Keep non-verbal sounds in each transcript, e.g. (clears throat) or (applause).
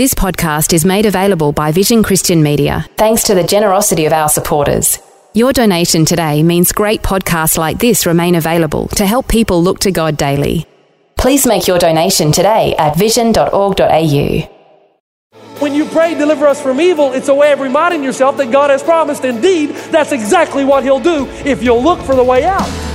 This podcast is made available by Vision Christian Media, thanks to the generosity of our supporters. Your donation today means great podcasts like this remain available to help people look to God daily. Please make your donation today at vision.org.au. When you pray, deliver us from evil, it's a way of reminding yourself that God has promised. Indeed, that's exactly what He'll do if you'll look for the way out.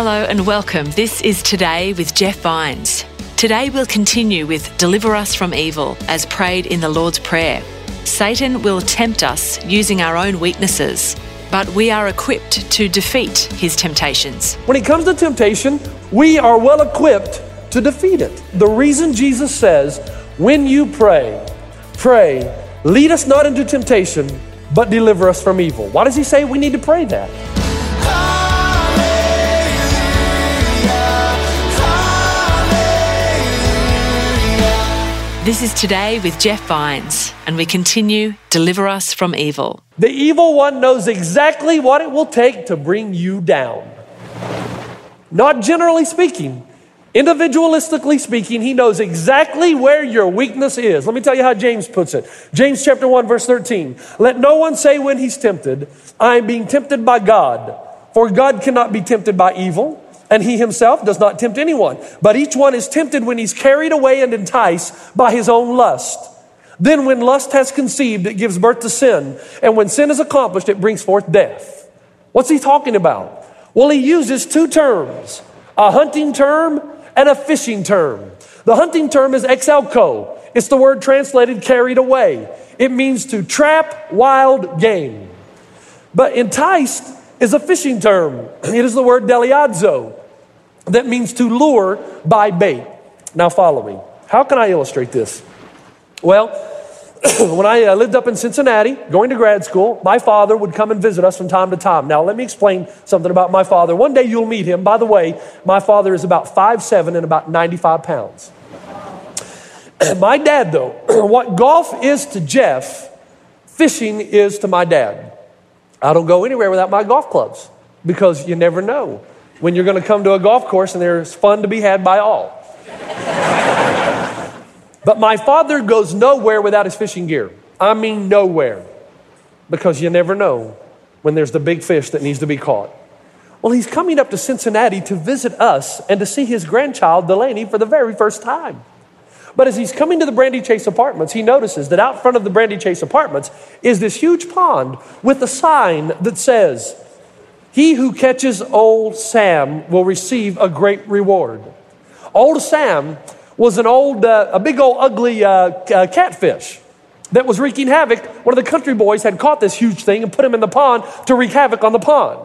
Hello and welcome. This is Today with Jeff Vines. Today we'll continue with Deliver Us from Evil as prayed in the Lord's Prayer. Satan will tempt us using our own weaknesses, but we are equipped to defeat his temptations. When it comes to temptation, we are well equipped to defeat it. The reason Jesus says, when you pray, pray, lead us not into temptation, but deliver us from evil. Why does he say we need to pray that? This is Today with Jeff Vines, and we continue Deliver Us from Evil. The evil one knows exactly what it will take to bring you down. Not generally speaking, individualistically speaking, he knows exactly where your weakness is. Let me tell you how James puts it. James chapter 1 verse 13. Let no one say when he's tempted, I am being tempted by God. For God cannot be tempted by evil and he himself does not tempt anyone. But each one is tempted when he's carried away and enticed by his own lust. Then, when lust has conceived, it gives birth to sin. And when sin is accomplished, it brings forth death. What's he talking about? Well, he uses two terms a hunting term and a fishing term. The hunting term is exelko, it's the word translated carried away. It means to trap wild game. But enticed is a fishing term. (clears throat) It is the word deleazo that means to lure by bait. Now, follow me. How can I illustrate this? Well, (clears throat) when I uh, lived up in Cincinnati, going to grad school, my father would come and visit us from time to time. Now, let me explain something about my father. One day you'll meet him. By the way, my father is about five seven and about 95 pounds. (clears throat) my dad, though, (clears throat) what golf is to Jeff, fishing is to my dad. I don't go anywhere without my golf clubs because you never know when you're going to come to a golf course and there's fun to be had by all. but my father goes nowhere without his fishing gear. I mean, nowhere. Because you never know when there's the big fish that needs to be caught. Well, he's coming up to Cincinnati to visit us and to see his grandchild, Delaney, for the very first time. But as he's coming to the Brandy Chase apartments, he notices that out front of the Brandy Chase apartments is this huge pond with a sign that says, he who catches old Sam will receive a great reward. Old Sam was an old, uh, a big old ugly uh, uh, catfish that was wreaking havoc. One of the country boys had caught this huge thing and put him in the pond to wreak havoc on the pond.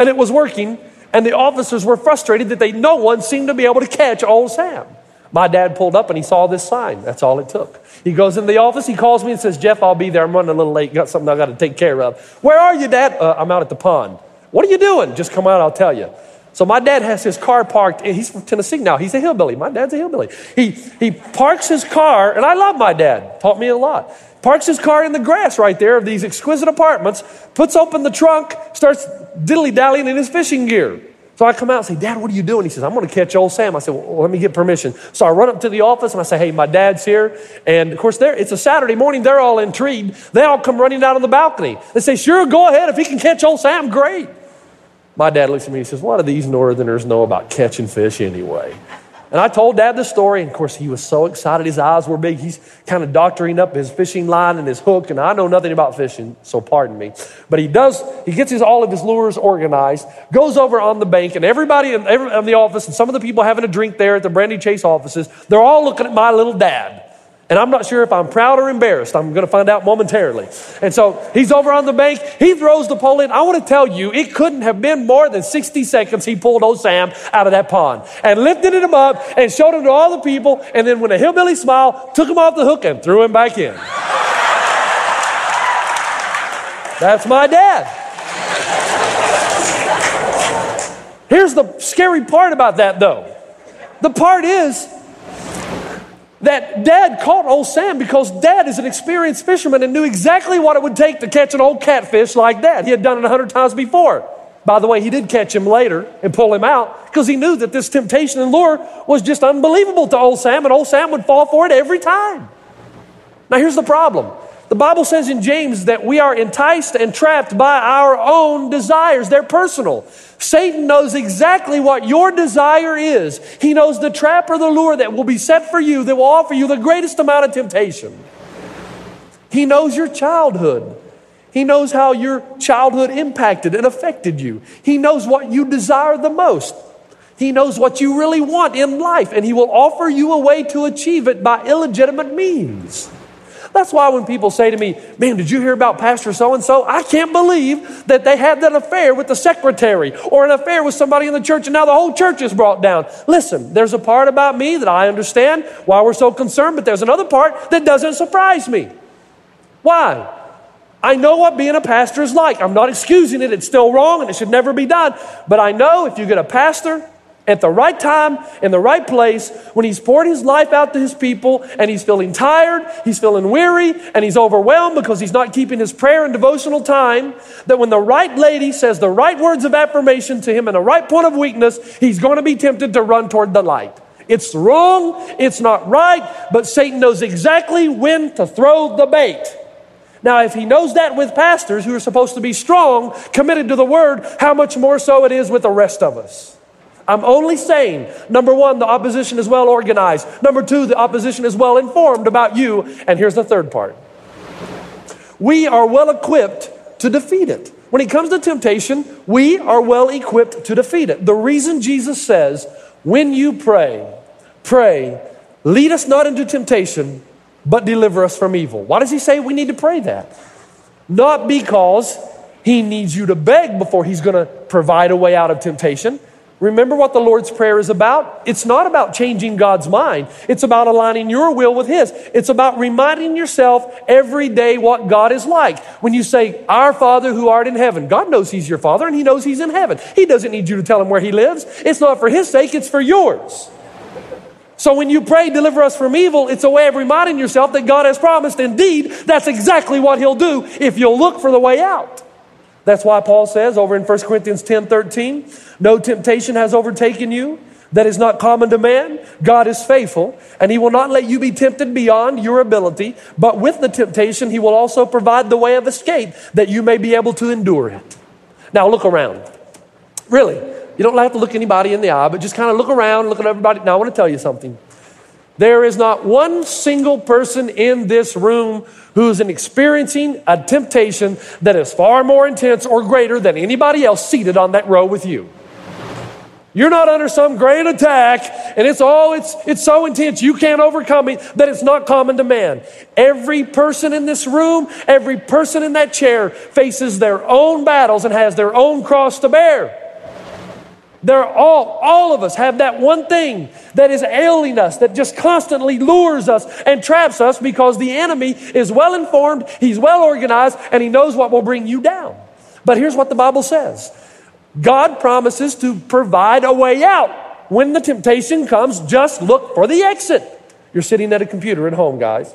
And it was working, and the officers were frustrated that they no one seemed to be able to catch old Sam. My dad pulled up and he saw this sign. That's all it took. He goes in the office, he calls me and says, Jeff, I'll be there. I'm running a little late. Got something I got to take care of. Where are you, Dad? Uh, I'm out at the pond. What are you doing? Just come out, I'll tell you. So my dad has his car parked, and he's from Tennessee now. He's a hillbilly. My dad's a hillbilly. He, he parks his car, and I love my dad, taught me a lot. Parks his car in the grass right there of these exquisite apartments, puts open the trunk, starts diddly dallying in his fishing gear. So I come out and say, Dad, what are you doing? He says, I'm going to catch old Sam. I said, well, let me get permission. So I run up to the office and I say, Hey, my dad's here. And of course, there it's a Saturday morning. They're all intrigued. They all come running out on the balcony. They say, Sure, go ahead. If he can catch old Sam, great. My dad looks at me and says, What do these northerners know about catching fish anyway? And I told dad the story, and of course, he was so excited. His eyes were big. He's kind of doctoring up his fishing line and his hook, and I know nothing about fishing, so pardon me. But he does, he gets his, all of his lures organized, goes over on the bank, and everybody in, every, in the office, and some of the people having a drink there at the Brandy Chase offices, they're all looking at my little dad. And I'm not sure if I'm proud or embarrassed. I'm going to find out momentarily. And so he's over on the bank. He throws the pole in. I want to tell you, it couldn't have been more than 60 seconds he pulled old Sam out of that pond and lifted him up and showed him to all the people. And then with a hillbilly smile, took him off the hook and threw him back in. That's my dad. Here's the scary part about that, though. The part is, that dad caught old Sam because dad is an experienced fisherman and knew exactly what it would take to catch an old catfish like that. He had done it a hundred times before. By the way, he did catch him later and pull him out because he knew that this temptation and lure was just unbelievable to old Sam, and old Sam would fall for it every time. Now, here's the problem the Bible says in James that we are enticed and trapped by our own desires. They're personal. Satan knows exactly what your desire is. He knows the trap or the lure that will be set for you that will offer you the greatest amount of temptation. He knows your childhood. He knows how your childhood impacted and affected you. He knows what you desire the most. He knows what you really want in life, and He will offer you a way to achieve it by illegitimate means. That's why when people say to me, Man, did you hear about Pastor so and so? I can't believe that they had that affair with the secretary or an affair with somebody in the church and now the whole church is brought down. Listen, there's a part about me that I understand why we're so concerned, but there's another part that doesn't surprise me. Why? I know what being a pastor is like. I'm not excusing it. It's still wrong and it should never be done. But I know if you get a pastor at the right time, in the right place, when he's poured his life out to his people and he's feeling tired, he's feeling weary, and he's overwhelmed because he's not keeping his prayer and devotional time, that when the right lady says the right words of affirmation to him in the right point of weakness, he's going to be tempted to run toward the light. It's wrong, it's not right, but Satan knows exactly when to throw the bait. Now, if he knows that with pastors who are supposed to be strong, committed to the word, how much more so it is with the rest of us. I'm only saying, number one, the opposition is well organized. Number two, the opposition is well informed about you. And here's the third part we are well equipped to defeat it. When it comes to temptation, we are well equipped to defeat it. The reason Jesus says, when you pray, pray, lead us not into temptation, but deliver us from evil. Why does he say we need to pray that? Not because he needs you to beg before he's going to provide a way out of temptation. Remember what the Lord's Prayer is about? It's not about changing God's mind. It's about aligning your will with His. It's about reminding yourself every day what God is like. When you say, Our Father who art in heaven, God knows He's your Father and He knows He's in heaven. He doesn't need you to tell Him where He lives. It's not for His sake, it's for yours. So when you pray, deliver us from evil, it's a way of reminding yourself that God has promised. Indeed, that's exactly what He'll do if you'll look for the way out. That's why Paul says over in 1 Corinthians 10 13, no temptation has overtaken you that is not common to man. God is faithful, and He will not let you be tempted beyond your ability, but with the temptation, He will also provide the way of escape that you may be able to endure it. Now, look around. Really, you don't have to look anybody in the eye, but just kind of look around, look at everybody. Now, I want to tell you something. There is not one single person in this room who is experiencing a temptation that is far more intense or greater than anybody else seated on that row with you. You're not under some great attack, and it's all it's it's so intense you can't overcome it that it's not common to man. Every person in this room, every person in that chair faces their own battles and has their own cross to bear. They're all, all of us have that one thing that is ailing us, that just constantly lures us and traps us because the enemy is well informed, he's well organized, and he knows what will bring you down. But here's what the Bible says God promises to provide a way out. When the temptation comes, just look for the exit. You're sitting at a computer at home, guys.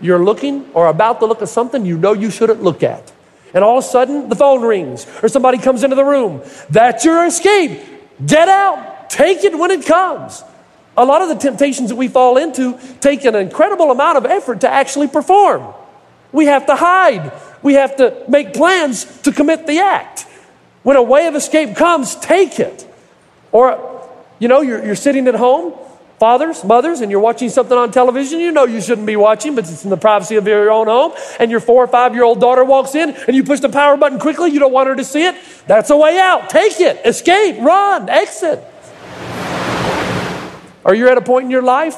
You're looking or about to look at something you know you shouldn't look at and all of a sudden the phone rings or somebody comes into the room. That's your escape. Get out. Take it when it comes. A lot of the temptations that we fall into take an incredible amount of effort to actually perform. We have to hide. We have to make plans to commit the act. When a way of escape comes, take it. Or, you know, you're, you're sitting at home fathers, mothers, and you're watching something on television you know you shouldn't be watching, but it's in the privacy of your own home, and your four or five year old daughter walks in and you push the power button quickly, you don't want her to see it, that's a way out. Take it, escape, run, exit. Are you at a point in your life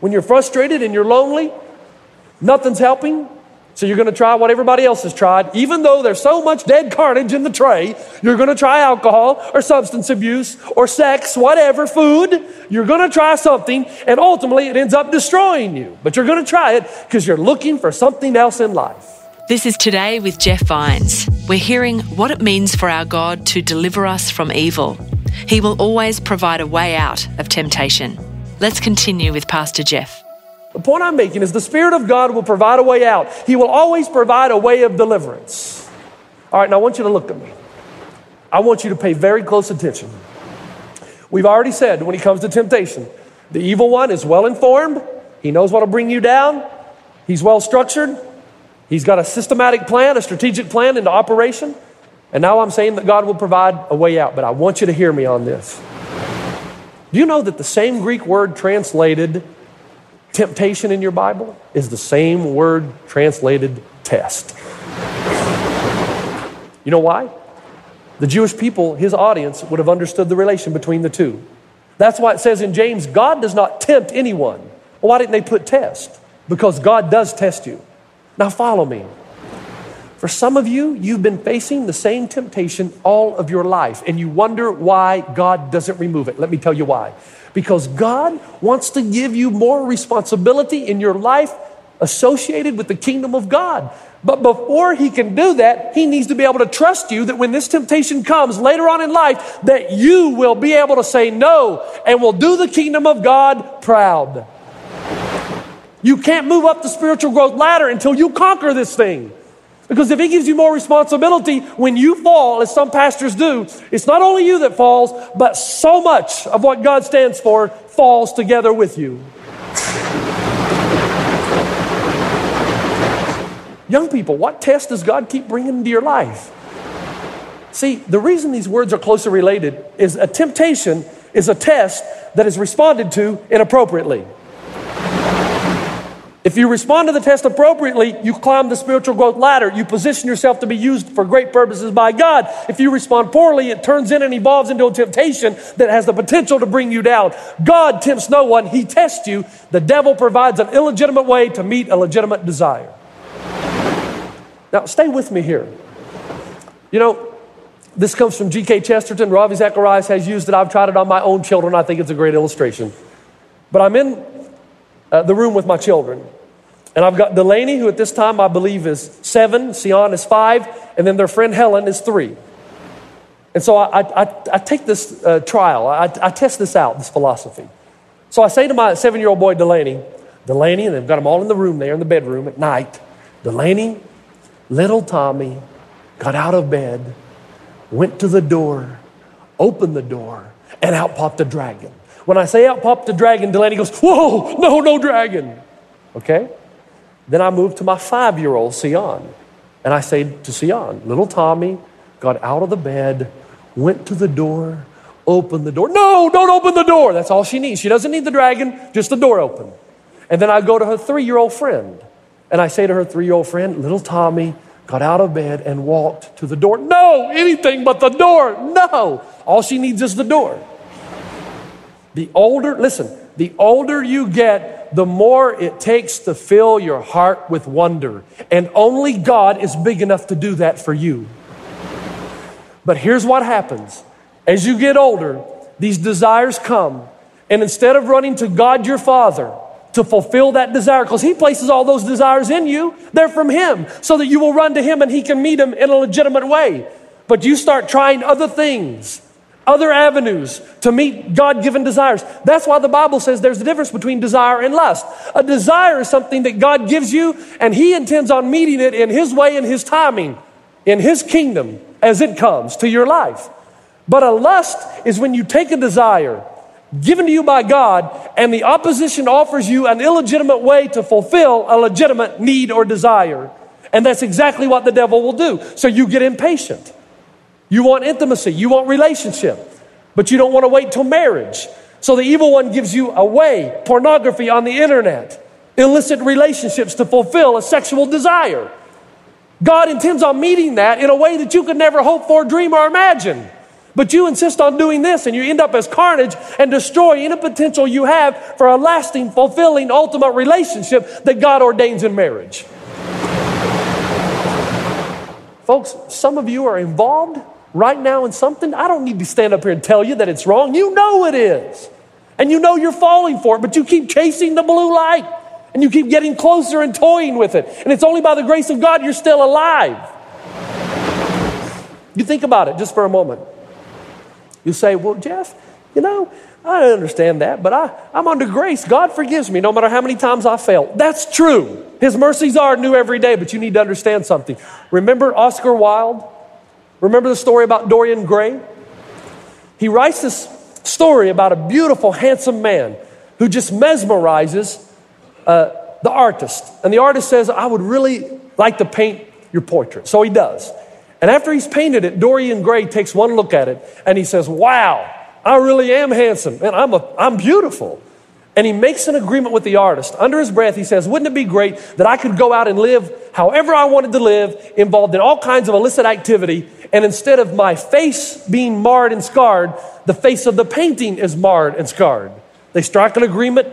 When you're frustrated and you're lonely, nothing's helping. So you're going to try what everybody else has tried. Even though there's so much dead carnage in the tray, you're going to try alcohol or substance abuse or sex, whatever, food. You're going to try something and ultimately it ends up destroying you. But you're going to try it because you're looking for something else in life. This is Today with Jeff Vines. We're hearing what it means for our God to deliver us from evil. He will always provide a way out of temptation. Let's continue with Pastor Jeff. The point I'm making is the Spirit of God will provide a way out. He will always provide a way of deliverance. All right, now I want you to look at me. I want you to pay very close attention. We've already said when it comes to temptation, the evil one is well informed, he knows what will bring you down, he's well structured, he's got a systematic plan, a strategic plan into operation. And now I'm saying that God will provide a way out, but I want you to hear me on this. Do you know that the same Greek word translated temptation in your Bible is the same word translated test. You know why? The Jewish people, his audience, would have understood the relation between the two. That's why it says in James, God does not tempt anyone. Well, why didn't they put test? Because God does test you. Now, follow me. For some of you, you've been facing the same temptation all of your life, and you wonder why God doesn't remove it. Let me tell you why because God wants to give you more responsibility in your life associated with the kingdom of God. But before he can do that, he needs to be able to trust you that when this temptation comes later on in life, that you will be able to say no and will do the kingdom of God proud. You can't move up the spiritual growth ladder until you conquer this thing. Because if he gives you more responsibility when you fall, as some pastors do, it's not only you that falls, but so much of what God stands for falls together with you. Young people, what test does God keep bringing into your life? See, the reason these words are closely related is a temptation is a test that is responded to inappropriately. If you respond to the test appropriately, you climb the spiritual growth ladder. You position yourself to be used for great purposes by God. If you respond poorly, it turns in and evolves into a temptation that has the potential to bring you down. God tempts no one, He tests you. The devil provides an illegitimate way to meet a legitimate desire. Now, stay with me here. You know, this comes from G.K. Chesterton. Ravi Zacharias has used it. I've tried it on my own children. I think it's a great illustration. But I'm in uh, the room with my children. And I've got Delaney, who at this time I believe is seven, Sion is five, and then their friend Helen is three. And so I, I, I take this uh, trial, I, I test this out, this philosophy. So I say to my seven year old boy, Delaney, Delaney, and they've got them all in the room there in the bedroom at night. Delaney, little Tommy got out of bed, went to the door, opened the door, and out popped a dragon. When I say out popped the dragon, Delaney goes, Whoa, no, no dragon. Okay? Then I move to my five year old, Sion. And I say to Sion, little Tommy got out of the bed, went to the door, opened the door. No, don't open the door. That's all she needs. She doesn't need the dragon, just the door open. And then I go to her three year old friend. And I say to her three year old friend, little Tommy got out of bed and walked to the door. No, anything but the door. No. All she needs is the door. The older, listen, the older you get, the more it takes to fill your heart with wonder. And only God is big enough to do that for you. But here's what happens as you get older, these desires come. And instead of running to God your Father to fulfill that desire, because He places all those desires in you, they're from Him, so that you will run to Him and He can meet them in a legitimate way. But you start trying other things other avenues to meet God given desires. That's why the Bible says there's a difference between desire and lust. A desire is something that God gives you, and He intends on meeting it in His way in His timing, in His kingdom as it comes to your life. But a lust is when you take a desire given to you by God, and the opposition offers you an illegitimate way to fulfill a legitimate need or desire. And that's exactly what the devil will do. So you get impatient. You want intimacy, you want relationship, but you don't want to wait till marriage. So the evil one gives you a way, pornography on the internet, illicit relationships to fulfill a sexual desire. God intends on meeting that in a way that you could never hope for, dream, or imagine. But you insist on doing this and you end up as carnage and destroy any potential you have for a lasting, fulfilling, ultimate relationship that God ordains in marriage. Folks, some of you are involved right now in something. I don't need to stand up here and tell you that it's wrong. You know it is. And you know you're falling for it, but you keep chasing the blue light and you keep getting closer and toying with it. And it's only by the grace of God you're still alive. You think about it just for a moment. You say, Well, Jeff, you know, I understand that, but I, I'm under grace. God forgives me no matter how many times I fail. That's true. His mercies are new every day, but you need to understand something. Remember Oscar Wilde? Remember the story about Dorian Gray? He writes this story about a beautiful, handsome man who just mesmerizes uh, the artist. And the artist says, I would really like to paint your portrait. So he does. And after he's painted it, Dorian Gray takes one look at it and he says, Wow, I really am handsome and I'm, a, I'm beautiful. And he makes an agreement with the artist. Under his breath, he says, Wouldn't it be great that I could go out and live however I wanted to live, involved in all kinds of illicit activity, and instead of my face being marred and scarred, the face of the painting is marred and scarred? They strike an agreement,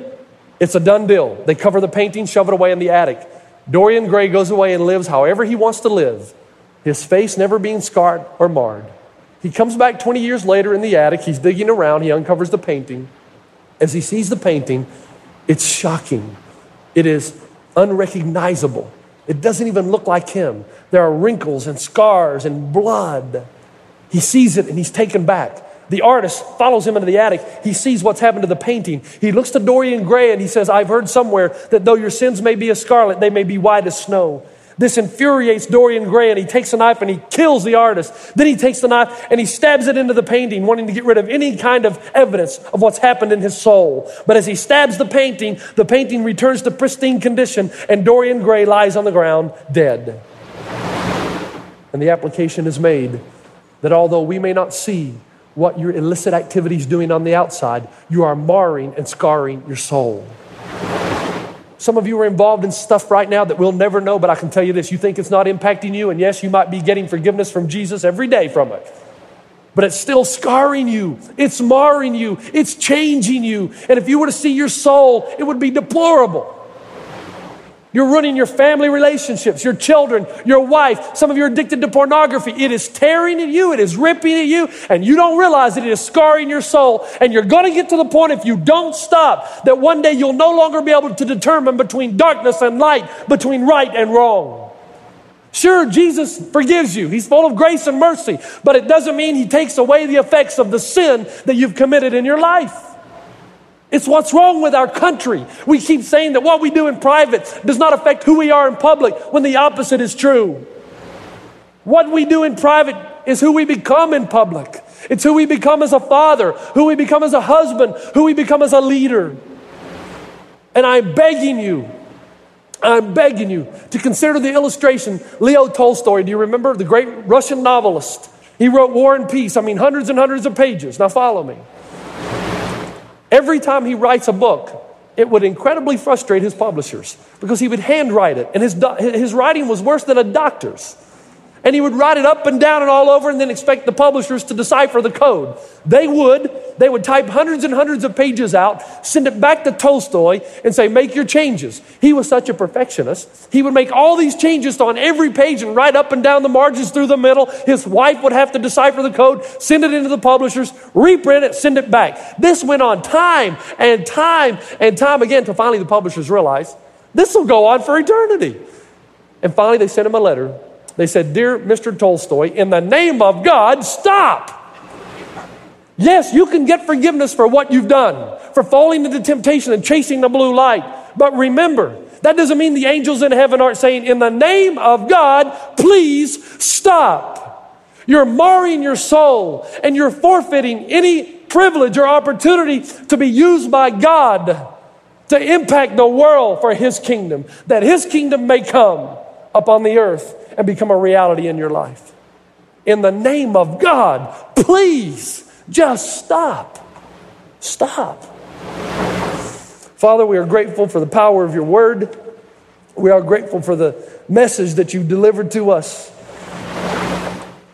it's a done deal. They cover the painting, shove it away in the attic. Dorian Gray goes away and lives however he wants to live his face never being scarred or marred. He comes back 20 years later in the attic. He's digging around. He uncovers the painting. As he sees the painting, it's shocking. It is unrecognizable. It doesn't even look like him. There are wrinkles and scars and blood. He sees it and he's taken back. The artist follows him into the attic. He sees what's happened to the painting. He looks to Dorian Gray and he says, I've heard somewhere that though your sins may be as scarlet, they may be white as snow. This infuriates Dorian Gray, and he takes a knife and he kills the artist. Then he takes the knife and he stabs it into the painting, wanting to get rid of any kind of evidence of what's happened in his soul. But as he stabs the painting, the painting returns to pristine condition, and Dorian Gray lies on the ground dead. And the application is made that although we may not see what your illicit activity is doing on the outside, you are marring and scarring your soul. Some of you are involved in stuff right now that we'll never know, but I can tell you this you think it's not impacting you, and yes, you might be getting forgiveness from Jesus every day from it. But it's still scarring you, it's marring you, it's changing you. And if you were to see your soul, it would be deplorable. You're ruining your family relationships, your children, your wife. Some of you are addicted to pornography. It is tearing at you, it is ripping at you, and you don't realize that it is scarring your soul. And you're going to get to the point, if you don't stop, that one day you'll no longer be able to determine between darkness and light, between right and wrong. Sure, Jesus forgives you. He's full of grace and mercy, but it doesn't mean He takes away the effects of the sin that you've committed in your life. It's what's wrong with our country. We keep saying that what we do in private does not affect who we are in public when the opposite is true. What we do in private is who we become in public. It's who we become as a father, who we become as a husband, who we become as a leader. And I'm begging you, I'm begging you to consider the illustration Leo Tolstoy. Do you remember the great Russian novelist? He wrote War and Peace. I mean, hundreds and hundreds of pages. Now, follow me. Every time he writes a book, it would incredibly frustrate his publishers because he would handwrite it, and his, his writing was worse than a doctor's. And he would write it up and down and all over and then expect the publishers to decipher the code. They would. They would type hundreds and hundreds of pages out, send it back to Tolstoy, and say, Make your changes. He was such a perfectionist. He would make all these changes on every page and write up and down the margins through the middle. His wife would have to decipher the code, send it into the publishers, reprint it, send it back. This went on time and time and time again until finally the publishers realized this will go on for eternity. And finally, they sent him a letter they said, Dear Mr. Tolstoy, in the name of God, stop. Yes, you can get forgiveness for what you've done, for falling into temptation and chasing the blue light. But remember, that doesn't mean the angels in heaven aren't saying, In the name of God, please stop. You're marring your soul and you're forfeiting any privilege or opportunity to be used by God to impact the world for His kingdom, that His kingdom may come upon the earth and become a reality in your life. In the name of God, please just stop. Stop. Father, we are grateful for the power of your word. We are grateful for the message that you delivered to us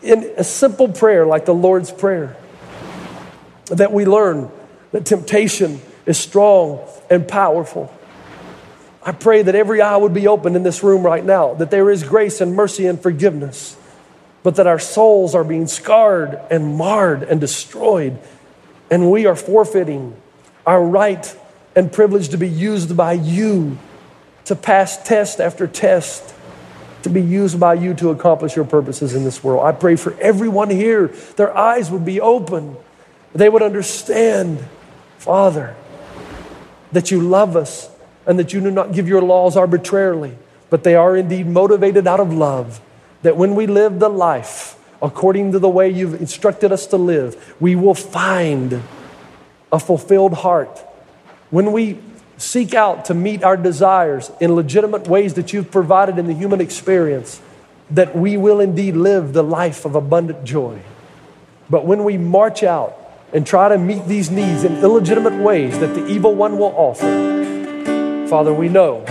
in a simple prayer like the Lord's Prayer. that we learn that temptation is strong and powerful. I pray that every eye would be open in this room right now, that there is grace and mercy and forgiveness, but that our souls are being scarred and marred and destroyed, and we are forfeiting our right and privilege to be used by you to pass test after test, to be used by you to accomplish your purposes in this world. I pray for everyone here, their eyes would be open, they would understand, Father, that you love us and that you do not give your laws arbitrarily, but they are indeed motivated out of love. That when we live the life according to the way you've instructed us to live, we will find a fulfilled heart. When we seek out to meet our desires in legitimate ways that you've provided in the human experience, that we will indeed live the life of abundant joy. But when we march out and try to meet these needs in illegitimate ways that the evil one will offer, Father, we know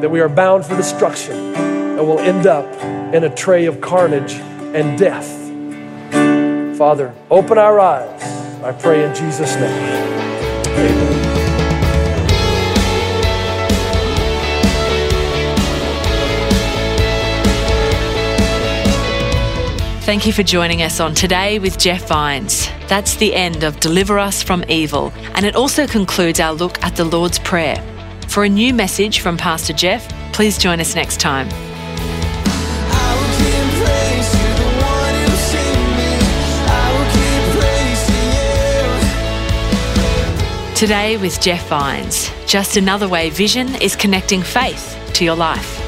that we are bound for destruction and will end up in a tray of carnage and death. Father, open our eyes, I pray in Jesus' name. Amen. Thank you for joining us on Today with Jeff Vines. That's the end of Deliver Us from Evil, and it also concludes our look at the Lord's Prayer. For a new message from Pastor Jeff, please join us next time. Today with Jeff Vines. Just another way Vision is connecting faith to your life.